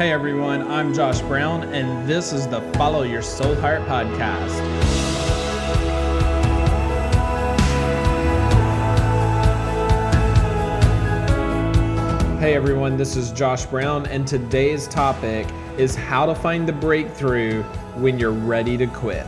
Hey everyone, I'm Josh Brown, and this is the Follow Your Soul Heart podcast. Hey everyone, this is Josh Brown, and today's topic is how to find the breakthrough when you're ready to quit.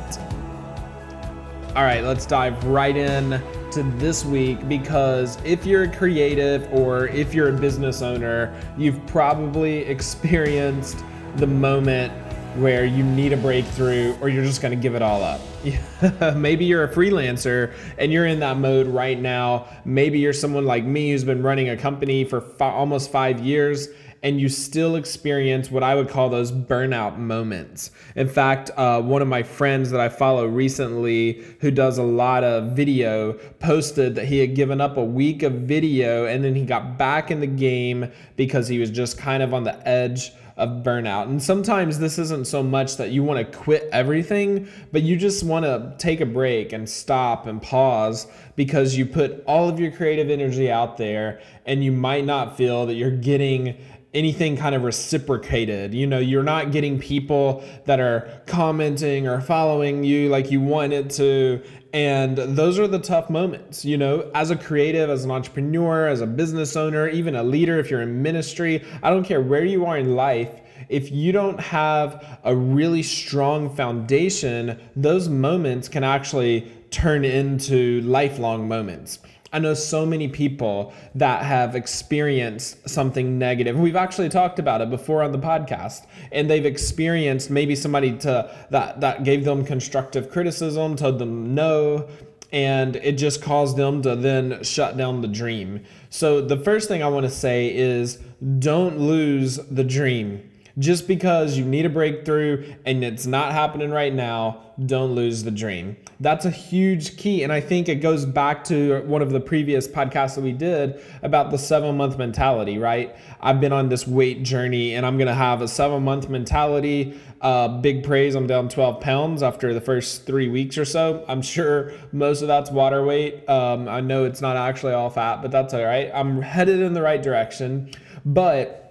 All right, let's dive right in to this week because if you're a creative or if you're a business owner, you've probably experienced the moment where you need a breakthrough or you're just going to give it all up. Maybe you're a freelancer and you're in that mode right now. Maybe you're someone like me who's been running a company for fi- almost five years and you still experience what I would call those burnout moments. In fact, uh, one of my friends that I follow recently, who does a lot of video, posted that he had given up a week of video and then he got back in the game because he was just kind of on the edge of burnout. And sometimes this isn't so much that you want to quit everything, but you just want to take a break and stop and pause because you put all of your creative energy out there and you might not feel that you're getting anything kind of reciprocated. You know, you're not getting people that are commenting or following you like you wanted to. And those are the tough moments, you know, as a creative, as an entrepreneur, as a business owner, even a leader, if you're in ministry, I don't care where you are in life. If you don't have a really strong foundation, those moments can actually turn into lifelong moments. I know so many people that have experienced something negative. We've actually talked about it before on the podcast, and they've experienced maybe somebody to that that gave them constructive criticism, told them no, and it just caused them to then shut down the dream. So the first thing I want to say is don't lose the dream. Just because you need a breakthrough and it's not happening right now, don't lose the dream. That's a huge key. And I think it goes back to one of the previous podcasts that we did about the seven month mentality, right? I've been on this weight journey and I'm going to have a seven month mentality. Uh, big praise, I'm down 12 pounds after the first three weeks or so. I'm sure most of that's water weight. Um, I know it's not actually all fat, but that's all right. I'm headed in the right direction. But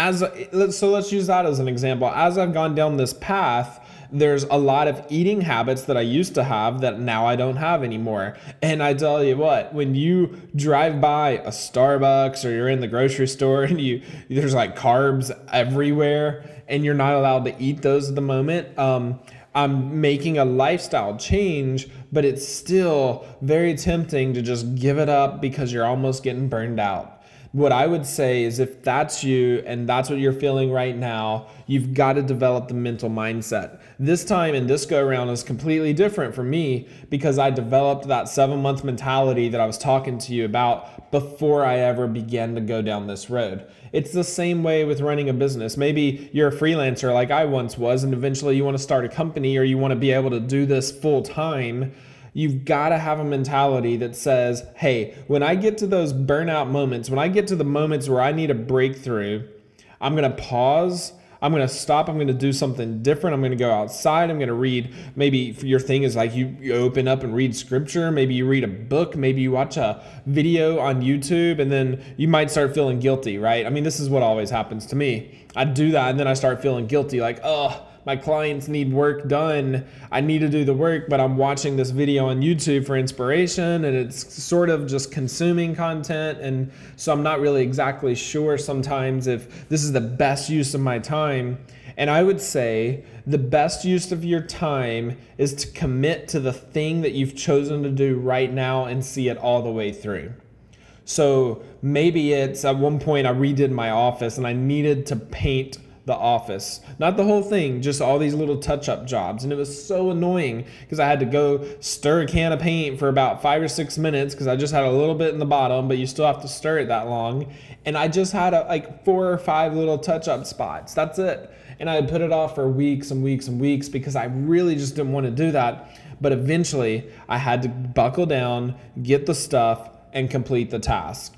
as so let's use that as an example. As i've gone down this path there's a lot of eating habits that i used to have that now i don't have anymore. And i tell you what when you drive by a starbucks or you're in the grocery store and you there's like carbs everywhere and you're not allowed to eat those at the moment um, i'm making a lifestyle change but it's still very tempting to just give it up because you're almost getting burned out what I would say is if that's you and that's what you're feeling right now, you've got to develop the mental mindset. This time and this go around is completely different for me because I developed that seven month mentality that I was talking to you about before I ever began to go down this road. It's the same way with running a business. Maybe you're a freelancer like I once was, and eventually you want to start a company or you want to be able to do this full time You've got to have a mentality that says, hey, when I get to those burnout moments, when I get to the moments where I need a breakthrough, I'm going to pause. I'm going to stop. I'm going to do something different. I'm going to go outside. I'm going to read. Maybe your thing is like you, you open up and read scripture. Maybe you read a book. Maybe you watch a video on YouTube and then you might start feeling guilty, right? I mean, this is what always happens to me. I do that and then I start feeling guilty like, oh, my clients need work done. I need to do the work, but I'm watching this video on YouTube for inspiration and it's sort of just consuming content. And so I'm not really exactly sure sometimes if this is the best use of my time. And I would say the best use of your time is to commit to the thing that you've chosen to do right now and see it all the way through. So maybe it's at one point I redid my office and I needed to paint the office. Not the whole thing, just all these little touch up jobs. And it was so annoying because I had to go stir a can of paint for about five or six minutes because I just had a little bit in the bottom, but you still have to stir it that long. And I just had a, like four or five little touch up spots. That's it. And I put it off for weeks and weeks and weeks because I really just didn't want to do that. But eventually, I had to buckle down, get the stuff, and complete the task.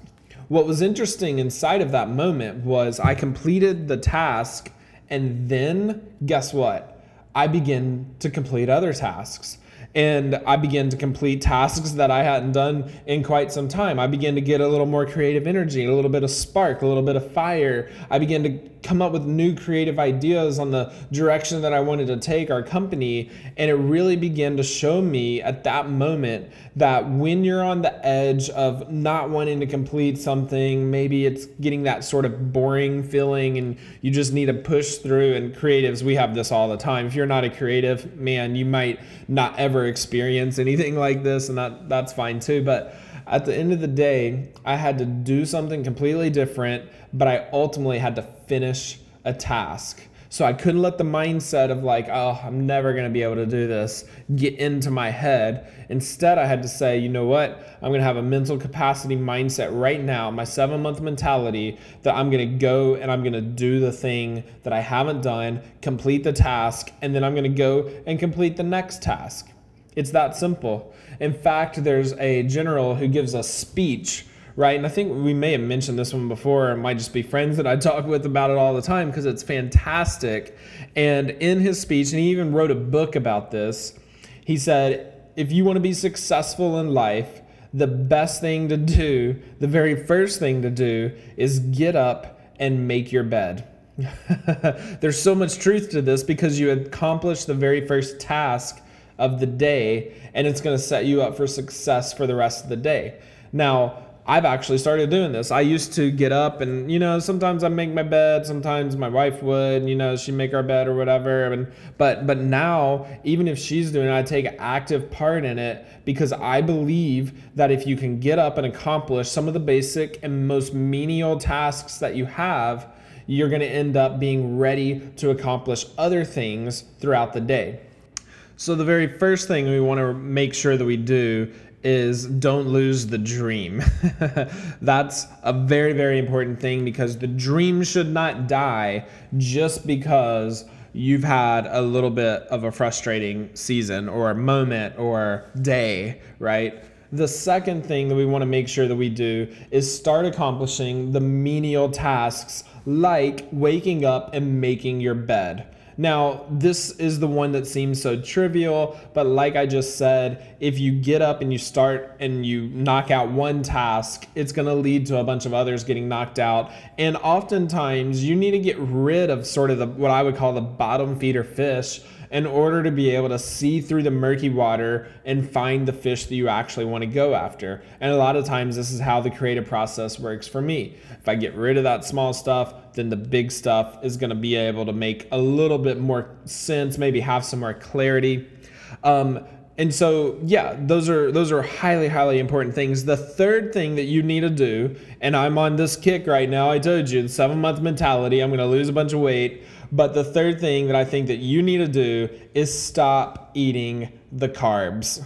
What was interesting inside of that moment was I completed the task, and then guess what? I began to complete other tasks. And I began to complete tasks that I hadn't done in quite some time. I began to get a little more creative energy, a little bit of spark, a little bit of fire. I began to come up with new creative ideas on the direction that I wanted to take our company. And it really began to show me at that moment that when you're on the edge of not wanting to complete something, maybe it's getting that sort of boring feeling and you just need to push through. And creatives, we have this all the time. If you're not a creative, man, you might not ever experience anything like this, and that, that's fine too. But at the end of the day, I had to do something completely different, but I ultimately had to finish a task. So I couldn't let the mindset of like, oh, I'm never going to be able to do this get into my head. Instead, I had to say, you know what? I'm going to have a mental capacity mindset right now, my seven month mentality, that I'm going to go and I'm going to do the thing that I haven't done, complete the task, and then I'm going to go and complete the next task. It's that simple. In fact, there's a general who gives a speech right? And I think we may have mentioned this one before. It might just be friends that I talk with about it all the time because it's fantastic. And in his speech, and he even wrote a book about this, he said, if you want to be successful in life, the best thing to do, the very first thing to do, is get up and make your bed. There's so much truth to this because you accomplish the very first task of the day, and it's going to set you up for success for the rest of the day. Now, I've actually started doing this. I used to get up and, you know, sometimes I make my bed, sometimes my wife would, you know, she'd make our bed or whatever. And but but now, even if she's doing it, I take active part in it because I believe that if you can get up and accomplish some of the basic and most menial tasks that you have, you're going to end up being ready to accomplish other things throughout the day. So, the very first thing we want to make sure that we do is don't lose the dream. That's a very, very important thing because the dream should not die just because you've had a little bit of a frustrating season or moment or day, right? The second thing that we want to make sure that we do is start accomplishing the menial tasks like waking up and making your bed. Now, this is the one that seems so trivial, but like I just said, if you get up and you start and you knock out one task, it's going to lead to a bunch of others getting knocked out. And oftentimes, you need to get rid of sort of the what I would call the bottom feeder fish in order to be able to see through the murky water and find the fish that you actually want to go after. And a lot of times, this is how the creative process works for me. If I get rid of that small stuff, then the big stuff is going to be able to make a little bit more sense, maybe have some more clarity. Um, and so yeah those are those are highly highly important things the third thing that you need to do and i'm on this kick right now i told you the seven month mentality i'm going to lose a bunch of weight but the third thing that I think that you need to do is stop eating the carbs.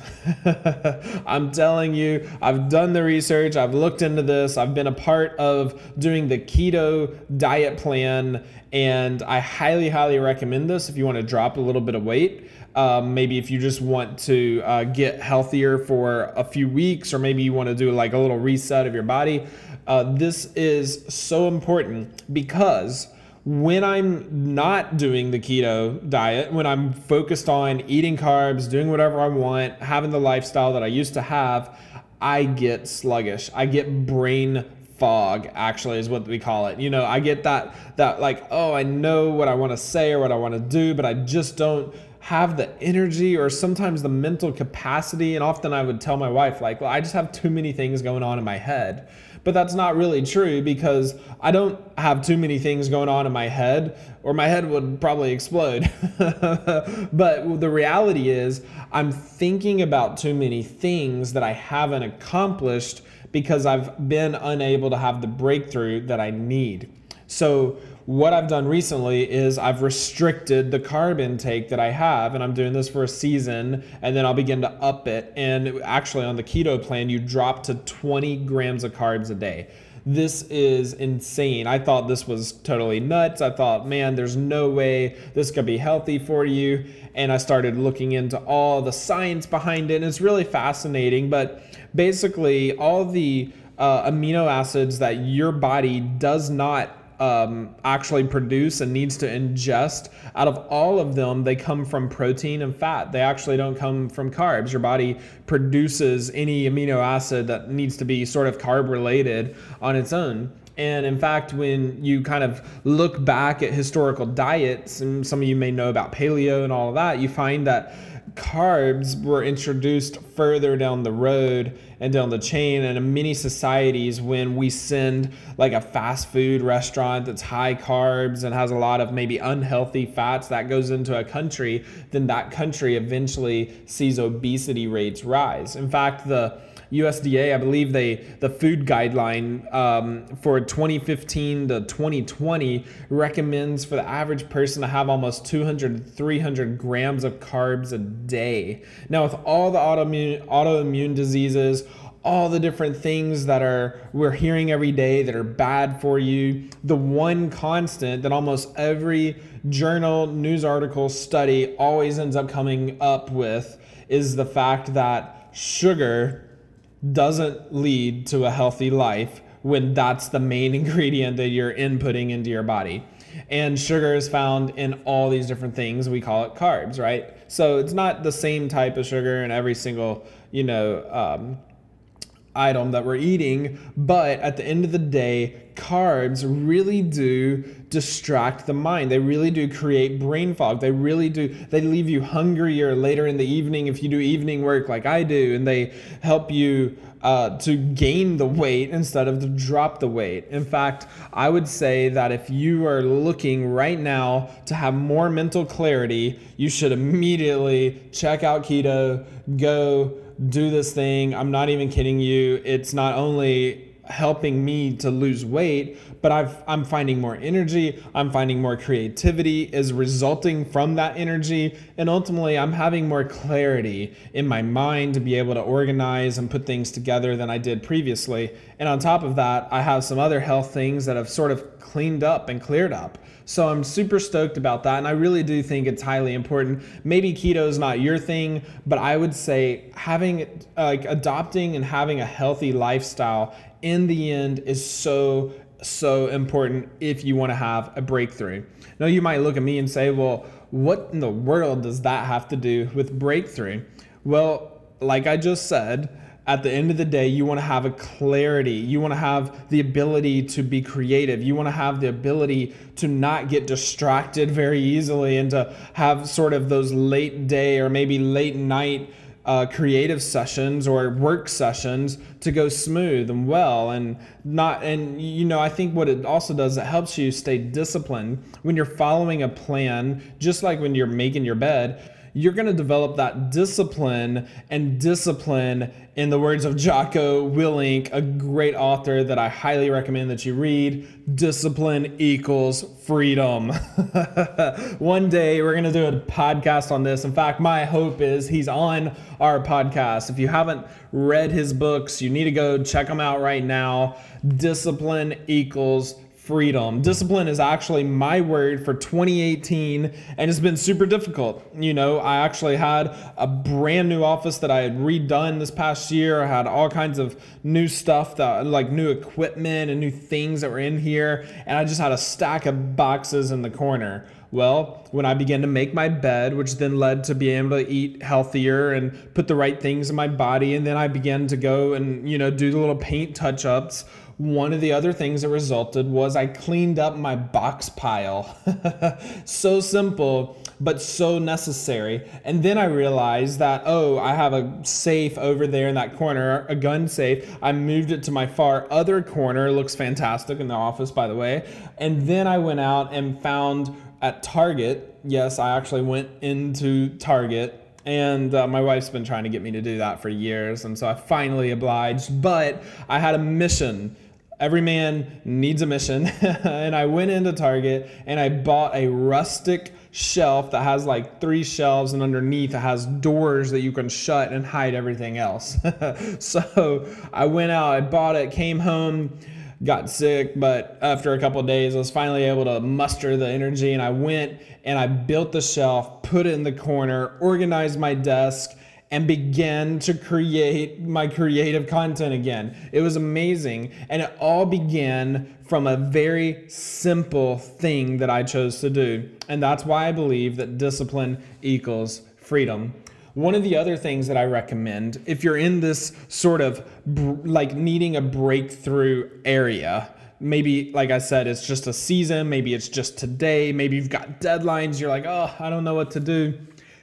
I'm telling you, I've done the research, I've looked into this, I've been a part of doing the keto diet plan, and I highly, highly recommend this if you want to drop a little bit of weight. Um, maybe if you just want to uh, get healthier for a few weeks, or maybe you want to do like a little reset of your body. Uh, this is so important because when I'm not doing the keto diet, when I'm focused on eating carbs, doing whatever I want, having the lifestyle that I used to have, I get sluggish. I get brain fog actually is what we call it. You know, I get that that like, oh, I know what I want to say or what I want to do, but I just don't have the energy or sometimes the mental capacity and often I would tell my wife like, well, I just have too many things going on in my head. But that's not really true because I don't have too many things going on in my head, or my head would probably explode. but the reality is, I'm thinking about too many things that I haven't accomplished because I've been unable to have the breakthrough that I need. So, what I've done recently is I've restricted the carb intake that I have, and I'm doing this for a season, and then I'll begin to up it. And actually, on the keto plan, you drop to 20 grams of carbs a day. This is insane. I thought this was totally nuts. I thought, man, there's no way this could be healthy for you. And I started looking into all the science behind it, and it's really fascinating. But basically, all the uh, amino acids that your body does not um, actually produce and needs to ingest, out of all of them, they come from protein and fat. They actually don't come from carbs. Your body produces any amino acid that needs to be sort of carb related on its own. And in fact, when you kind of look back at historical diets, and some of you may know about paleo and all of that, you find carbs were introduced further down the road and down the chain. And in many societies when we send like a fast food restaurant that's high carbs and has a lot of maybe unhealthy fats that goes into a country then that country eventually sees obesity rates rise. In fact the USDA, I believe they the food guideline um, for 2015 to 2020 recommends for the average person to have almost 200 to 300 grams of carbs a day. Now, with all the autoimmune autoimmune diseases, all the different things that are we're hearing every day that are bad for you. The one constant that almost every journal, news article, study always ends up coming up with is the fact that sugar doesn't lead to a healthy life when that's the main ingredient that you're inputting into your body. And sugar is found in all these different things. We call it carbs, right? So it's not the same type of sugar in every single, you know, um, item that we're eating, but at the end of the day, carbs really do distract the mind. They really do create brain fog. They really do, they leave you hungrier later in the evening if you do evening work like I do, and they help you uh, to gain the weight instead of to drop the weight. In fact, I would say that if you are looking right now to have more mental clarity, you should immediately check out keto, go do this thing. I'm not even kidding you. It's not only helping me to lose weight, but I've, I'm finding more energy. I'm finding more creativity is resulting from that energy. And ultimately, I'm having more clarity in my mind to be able to organize and put things together than I did previously. And on top of that, I have some other health things that have sort of cleaned up and cleared up. So I'm super stoked about that. And I really do think it's highly important. Maybe keto is not your thing, but I would say having, like, adopting and having a healthy lifestyle in the end is so, so important if you want to have a breakthrough. Now, you might look at me and say, well, what in the world does that have to do with breakthrough? Well, like I just said, at the end of the day, you want to have a clarity. You want to have the ability to be creative. You want to have the ability to not get distracted very easily and to have sort of those late day or maybe late night uh, creative sessions or work sessions to go smooth and well and not and you know i think what it also does it helps you stay disciplined when you're following a plan just like when you're making your bed you're going to develop that discipline and discipline in the words of Jocko Willink, a great author that I highly recommend that you read. Discipline equals freedom. One day we're going to do a podcast on this. In fact, my hope is he's on our podcast. If you haven't read his books, you need to go check them out right now. Discipline equals freedom. Discipline is actually my word for 2018 and it's been super difficult. You know, I actually had a brand new office that I had redone this past year. I had all kinds of new stuff that like new equipment and new things that were in here and I just had a stack of boxes in the corner. Well, when I began to make my bed, which then led to being able to eat healthier and put the right things in my body, and then I began to go and, you know, do the little paint touch ups one of the other things that resulted was I cleaned up my box pile. so simple, but so necessary. And then I realized that, oh, I have a safe over there in that corner, a gun safe. I moved it to my far other corner. It looks fantastic in the office, by the way. And then I went out and found at Target, yes, I actually went into Target and uh, my wife's been trying to get me to do that for years and so i finally obliged but i had a mission Every man needs a mission. and I went into Target and I bought a rustic shelf that has like three shelves and underneath it has doors that you can shut and hide everything else. so I went out, I bought it, came home, got sick, but after a couple days I was finally able to muster the energy and I went and I built the shelf, put it in the corner, organized my desk and began to create my creative content again. It was amazing. And it all began from a very simple thing that I chose to do. And that's why I believe that discipline equals freedom. One of the other things that I recommend, if you're in this sort of like needing a breakthrough area, maybe like I said, it's just a season, maybe it's just today, maybe you've got deadlines, you're like, oh, I don't know what to do.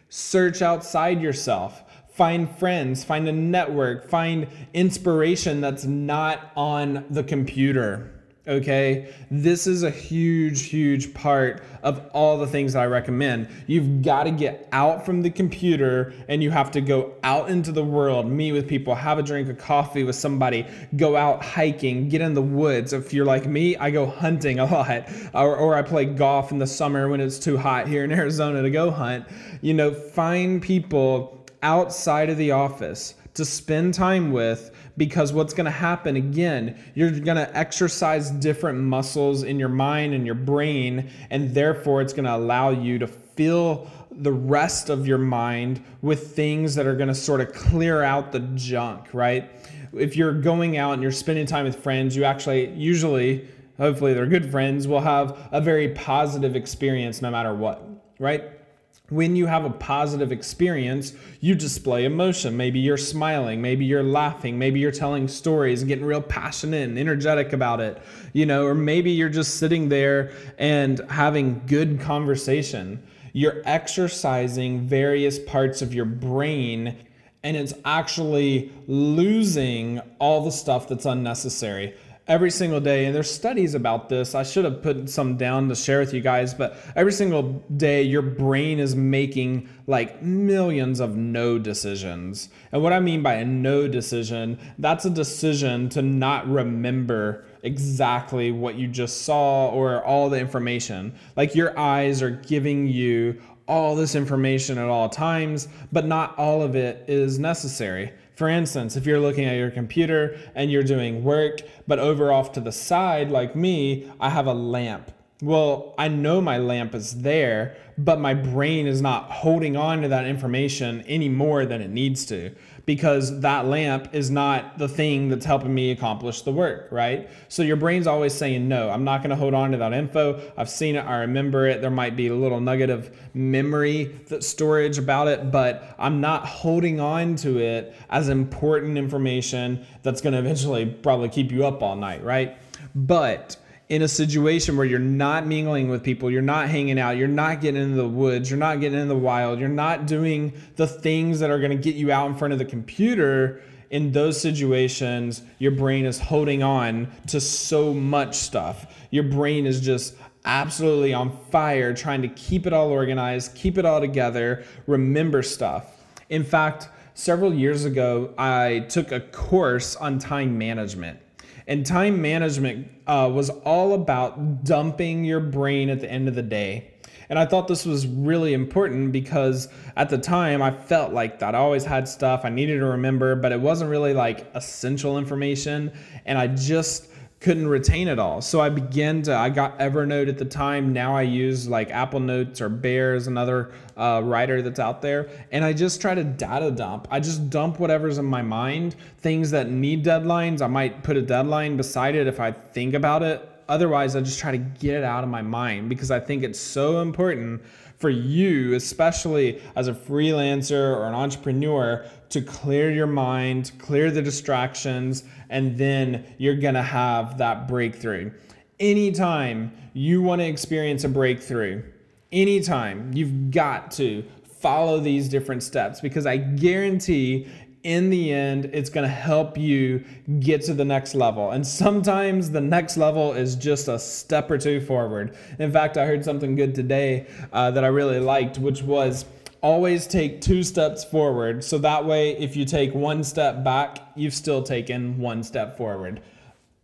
Search outside yourself find friends, find a network, find inspiration that's not on the computer. Okay, this is a huge, huge part of all the things I recommend. You've got to get out from the computer and you have to go out into the world, meet with people, have a drink of coffee with somebody, go out hiking, get in the woods. If you're like me, I go hunting a lot, or, or I play golf in the summer when it's too hot here in Arizona to go hunt. You know, find people outside of the office to spend time with because what's going to happen again, you're going to exercise different muscles in your mind and your brain, and therefore it's going to allow you to fill the rest of your mind with things that are going to sort of clear out the junk, right? If you're going out and you're spending time with friends, you actually usually, hopefully they're good friends, will have a very positive experience no matter what, right? When you have a positive experience, you display emotion. Maybe you're smiling, maybe you're laughing, maybe you're telling stories and getting real passionate and energetic about it, you know, or maybe you're just sitting there and having good conversation. You're exercising various parts of your brain and it's actually losing all the stuff that's unnecessary every single day and there's studies about this. I should have put some down to share with you guys but every single day your brain is making like millions of no decisions. And what i mean by a no decision that's a decision to not remember exactly what you just saw or all the information. Like your eyes are giving you all this information at all times but not all of it is necessary for instance, if you're looking at your computer and you're doing work, but over off to the side, like me, I have a lamp. Well, I know my lamp is there, but my brain is not holding on to that information any more than it needs to because that lamp is not the thing that's helping me accomplish the work, right? So your brain's always saying, no, I'm not going to hold on to that info. I've seen it, I remember it. There might be a little nugget of memory that storage about it, but I'm not holding on to it as important information that's going to eventually probably keep you up all night, right? But in a situation where you're not mingling with people, you're not hanging out, you're not getting into the woods, you're not getting in the wild, you're not doing the things that are going to get you out in front of the computer, in those situations, your brain is holding on to so much stuff. Your brain is just absolutely on fire trying to keep it all organized, keep it all together, remember stuff. In fact, several years ago, I took a course on time management. And time management uh, was all about dumping your brain at the end of the day. And I thought this was really important because at the time I felt like that. I always had stuff I needed to remember, but it wasn't really like essential information. And I just couldn't retain it all. So I began to, I got Evernote at the time. Now I use like Apple Notes or Bear's, another uh, writer that's out there. And I just try to data dump. I just dump whatever's in my mind. Things that need deadlines, I might put a deadline beside it if I think about it. Otherwise, I just try to get it out of my mind because I think it's so important for you, especially as a freelancer or an entrepreneur, to clear your mind, clear the distractions, and then you're gonna have that breakthrough. Anytime you wanna experience a breakthrough, anytime you've got to follow these different steps because I guarantee in the end, it's going to help you get to the next level. And sometimes the next level is just a step or two forward. In fact, I heard something good today uh, that I really liked, which was always take two steps forward. So that way, if you take one step back, you've still taken one step forward.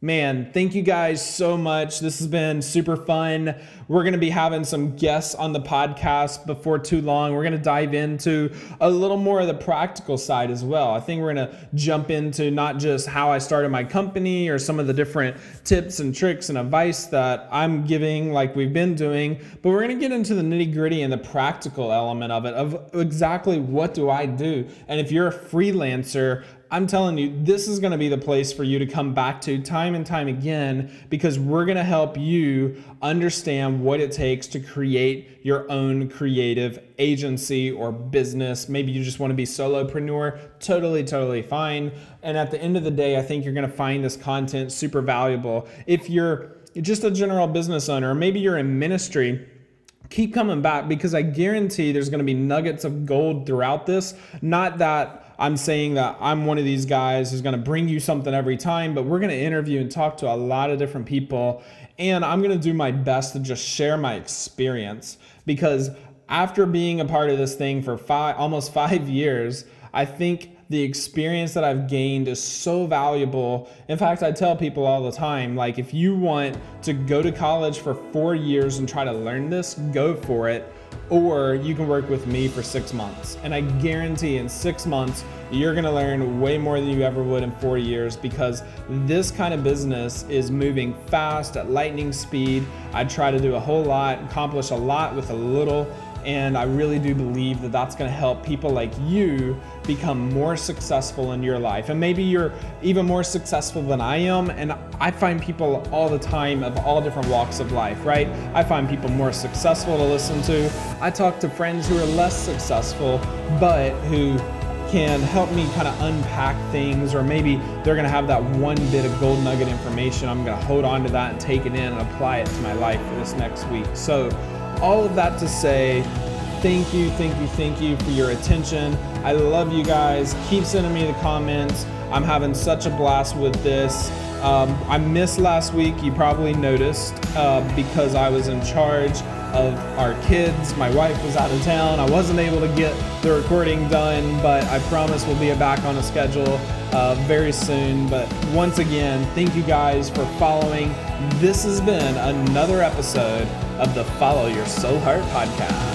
Man, thank you guys so much. This has been super fun. We're going to be having some guests on the podcast before too long. We're going to dive into a little more of the practical side as well. I think we're going to jump into not just how I started my company or some of the different tips and tricks and advice that I'm giving, like we've been doing, but we're going to get into the nitty gritty and the practical element of it, of exactly what do I do. And if you're a freelancer, I'm telling you, this is going to be the place for you to come back to time and time again because we're going to help you understand what it takes to create your own creative agency or business. Maybe you just want to be solopreneur, totally, totally fine. And at the end of the day, I think you're going to find this content super valuable. If you're just a general business owner, or maybe you're in ministry, keep coming back because I guarantee there's going to be nuggets of gold throughout this. Not that I'm saying that I'm one of these guys who's going to bring you something every time, but we're going to interview and talk to a lot of different people. And I'm going to do my best to just share my experience because after being a part of this thing for five, almost five years, I think the experience that I've gained is so valuable. In fact, I tell people all the time like, if you want to go to college for four years and try to learn this, go for it or you can work with me for six months. And I guarantee in six months, you're gonna learn way more than you ever would in four years because this kind of business is moving fast at lightning speed. I try to do a whole lot, accomplish a lot with a little. And I really do believe that that's going to help people like you become more successful in your life. And maybe you're even more successful than I am. And I find people all the time of all different walks of life, right? I find people more successful to listen to. I talk to friends who are less successful, but who can help me kind of unpack things, or maybe they're going to have that one bit of gold nugget information. I'm going to hold on to that and take it in and apply it to my life for this next week. So, all of that to say, thank you, thank you, thank you for your attention. I love you guys. Keep sending me the comments. I'm having such a blast with this. Um, I missed last week, you probably noticed, uh, because I was in charge of our kids. My wife was out of town. I wasn't able to get the recording done, but I promise we'll be back on a schedule uh, very soon. But once again, thank you guys for following. This has been another episode of the Follow Your Soul Heart podcast.